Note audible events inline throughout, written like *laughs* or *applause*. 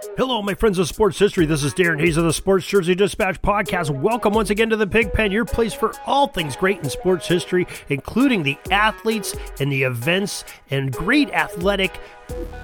Hello, my friends of sports history. This is Darren Hayes of the Sports Jersey Dispatch podcast. Welcome once again to the Pigpen, your place for all things great in sports history, including the athletes and the events and great athletic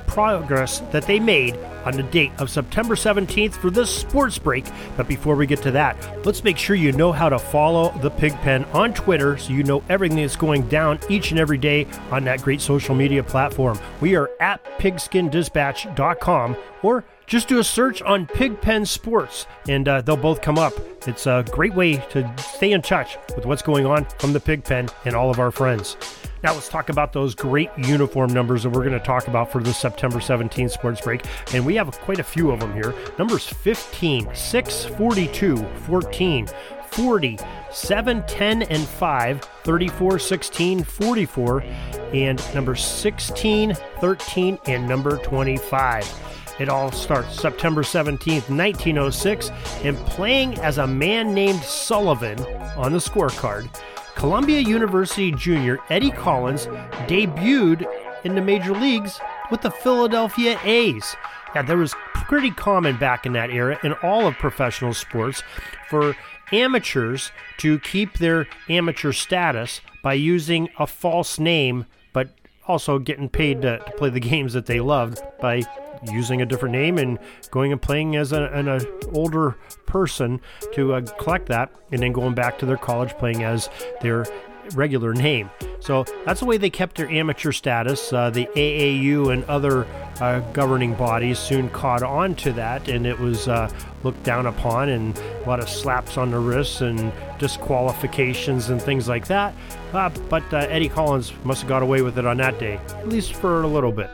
progress that they made on the date of September 17th for this sports break. But before we get to that, let's make sure you know how to follow the Pigpen on Twitter so you know everything that's going down each and every day on that great social media platform. We are at pigskindispatch.com or just do a search on Pigpen Sports and uh, they'll both come up. It's a great way to stay in touch with what's going on from the Pigpen and all of our friends. Now let's talk about those great uniform numbers that we're going to talk about for the September 17th sports break. And we have quite a few of them here. Numbers 15, 6, 42, 14, 40, 7, 10, and 5, 34, 16, 44, and number 16, 13, and number 25. It all starts September 17th, 1906, and playing as a man named Sullivan on the scorecard, Columbia University junior Eddie Collins debuted in the major leagues with the Philadelphia A's. Yeah, that was pretty common back in that era in all of professional sports for amateurs to keep their amateur status by using a false name, but also getting paid to, to play the games that they loved by using a different name and going and playing as a, an a older person to uh, collect that, and then going back to their college playing as their regular name. So that's the way they kept their amateur status. Uh, the AAU and other uh, governing bodies soon caught on to that, and it was uh, looked down upon, and a lot of slaps on the wrists and disqualifications and things like that. Uh, but uh, Eddie Collins must have got away with it on that day, at least for a little bit.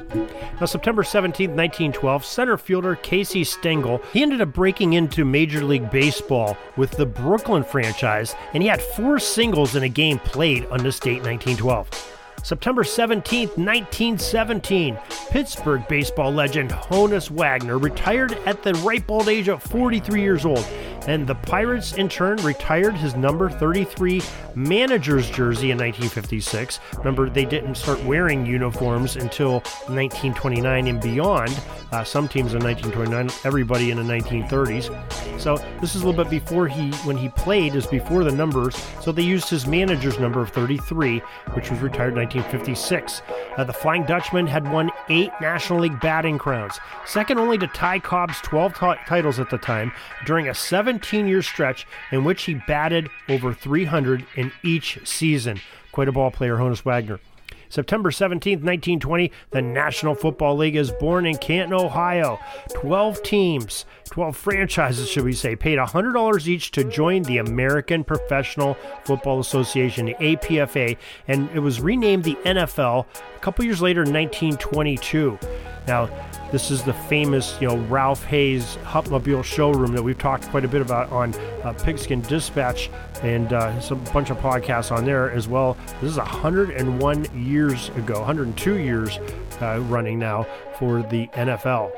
Now, September 17, 1912, center fielder Casey Stengel, he ended up breaking into Major League Baseball with the Brooklyn franchise, and he had four singles in a game played on this date, 1912. September 17, 1917, Pittsburgh baseball legend Honus Wagner retired at the ripe old age of 43 years old, and the Pirates in turn retired his number 33 manager's jersey in 1956. Remember, they didn't start wearing uniforms until 1929 and beyond. Uh, some teams in 1929, everybody in the 1930s. So this is a little bit before he, when he played, is before the numbers. So they used his manager's number of 33, which was retired in 1956. Uh, the Flying Dutchman had won eight National League batting crowns, second only to Ty Cobb's 12 t- titles at the time, during a 17 year stretch in which he batted over 300 in each season. Quite a ball player, Honus Wagner. September 17, 1920, the National Football League is born in Canton, Ohio. 12 teams, 12 franchises, should we say, paid $100 each to join the American Professional Football Association, the APFA, and it was renamed the NFL a couple years later in 1922. Now, this is the famous, you know, Ralph Hay's Hupmobile showroom that we've talked quite a bit about on uh, Pigskin Dispatch and uh, some bunch of podcasts on there as well. This is 101 years ago, 102 years uh, running now for the NFL.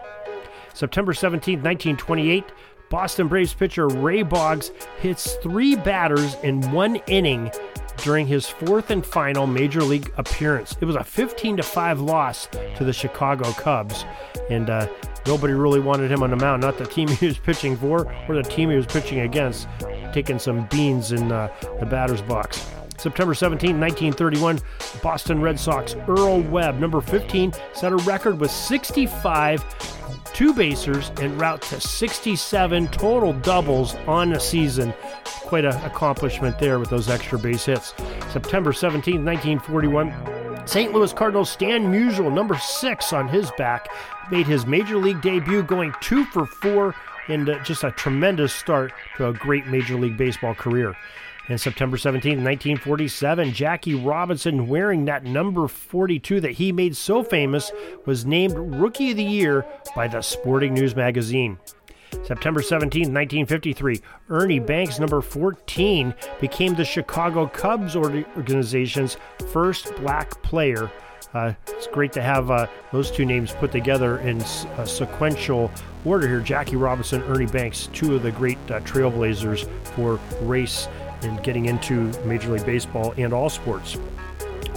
September 17, 1928, Boston Braves pitcher Ray Boggs hits three batters in one inning during his fourth and final major league appearance. It was a 15 to 5 loss to the Chicago Cubs, and uh, nobody really wanted him on the mound. Not the team *laughs* he was pitching for or the team he was pitching against, taking some beans in uh, the batter's box. September 17, 1931, Boston Red Sox Earl Webb, number 15, set a record with 65 two basers, and route to 67 total doubles on the season. Quite an accomplishment there with those extra base hits. September 17, 1941. St. Louis Cardinals Stan Musial, number six on his back, made his major league debut going two for four in uh, just a tremendous start to a great Major League Baseball career. And September 17, 1947, Jackie Robinson, wearing that number 42 that he made so famous, was named Rookie of the Year by the Sporting News magazine. September 17, 1953, Ernie Banks, number 14, became the Chicago Cubs organization's first black player. Uh, it's great to have uh, those two names put together in sequential order here. Jackie Robinson, Ernie Banks, two of the great uh, trailblazers for race and getting into Major League Baseball and all sports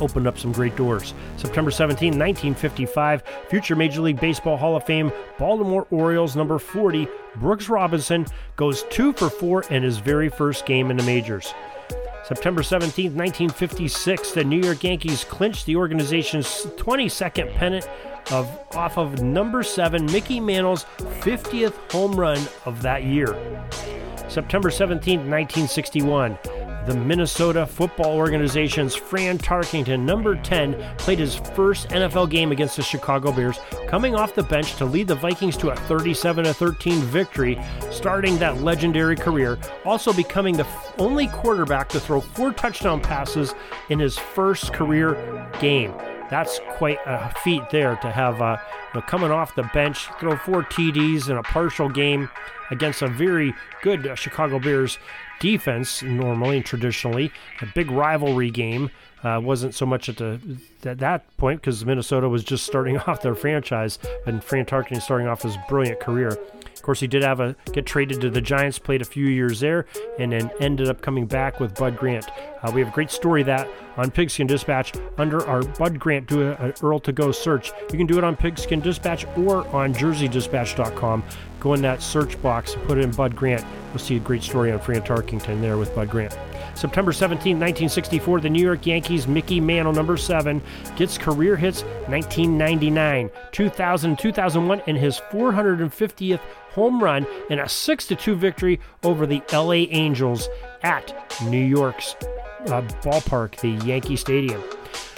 opened up some great doors. September 17, 1955, future Major League Baseball Hall of Fame Baltimore Orioles number 40, Brooks Robinson, goes two for four in his very first game in the majors. September 17, 1956, the New York Yankees clinched the organization's 22nd pennant of off of number 7 Mickey Mantle's 50th home run of that year. September 17, 1961, the Minnesota Football Organization's Fran Tarkenton, number 10, played his first NFL game against the Chicago Bears, coming off the bench to lead the Vikings to a 37 13 victory, starting that legendary career, also becoming the only quarterback to throw four touchdown passes in his first career game. That's quite a feat there to have uh, you know, coming off the bench, throw four TDs in a partial game against a very good uh, Chicago Bears defense normally and traditionally. A big rivalry game. Uh, wasn't so much at the at that point because Minnesota was just starting *laughs* off their franchise and Fran Tarkenton starting off his brilliant career. Of course, he did have a get traded to the Giants, played a few years there, and then ended up coming back with Bud Grant. Uh, we have a great story that on Pigskin Dispatch under our Bud Grant do an Earl to Go search. You can do it on Pigskin Dispatch or on JerseyDispatch.com. Go in that search box, put in Bud Grant. You'll see a great story on Fran Tarkenton there with Bud Grant. September 17, 1964, the New York Yankees' Mickey Mantle, number seven, gets career hits 1999, 2000, 2001, and his 450th home run in a 6 2 victory over the LA Angels at New York's uh, ballpark, the Yankee Stadium.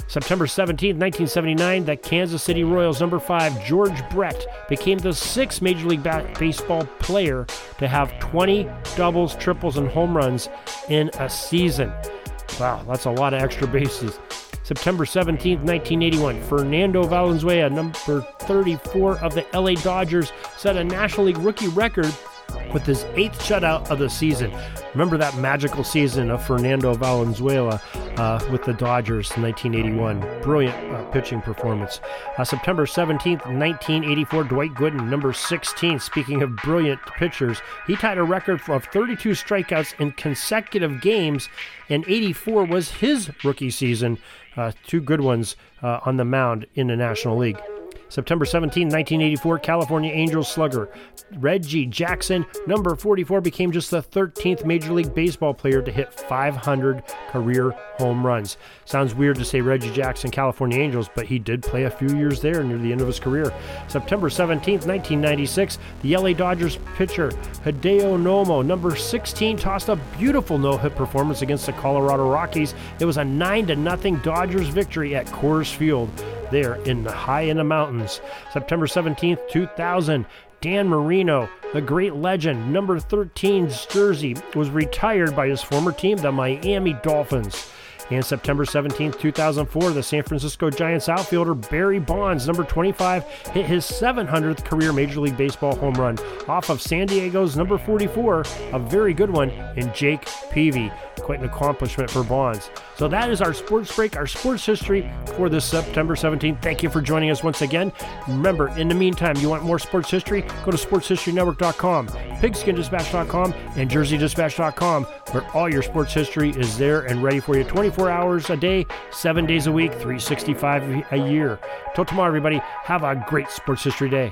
September 17, 1979, the Kansas City Royals number 5 George Brett became the sixth Major League Baseball player to have 20 doubles, triples, and home runs in a season. Wow, that's a lot of extra bases. September 17, 1981, Fernando Valenzuela, number 34 of the LA Dodgers, set a National League rookie record with his eighth shutout of the season. Remember that magical season of Fernando Valenzuela uh, with the Dodgers in 1981. Brilliant uh, pitching performance. Uh, September 17th, 1984, Dwight Gooden, number 16. Speaking of brilliant pitchers, he tied a record of 32 strikeouts in consecutive games, and 84 was his rookie season. Uh, two good ones uh, on the mound in the National League. September 17, 1984, California Angels slugger Reggie Jackson, number 44, became just the 13th Major League Baseball player to hit 500 career home runs. Sounds weird to say Reggie Jackson, California Angels, but he did play a few years there near the end of his career. September 17, 1996, the LA Dodgers pitcher Hideo Nomo, number 16, tossed a beautiful no-hit performance against the Colorado Rockies. It was a 9 0 Dodgers victory at Coors Field there in the high in the mountains. September 17th, 2000, Dan Marino, the great legend, number 13's jersey, was retired by his former team, the Miami Dolphins. And September 17, 2004, the San Francisco Giants outfielder Barry Bonds, number 25, hit his 700th career Major League Baseball home run off of San Diego's number 44, a very good one, in Jake Peavy. Quite an accomplishment for Bonds. So that is our sports break, our sports history for this September 17th. Thank you for joining us once again. Remember, in the meantime, you want more sports history? Go to sportshistorynetwork.com, pigskindispatch.com, and jerseydispatch.com, where all your sports history is there and ready for you 24 hours a day, seven days a week, 365 a year. Till tomorrow, everybody, have a great sports history day.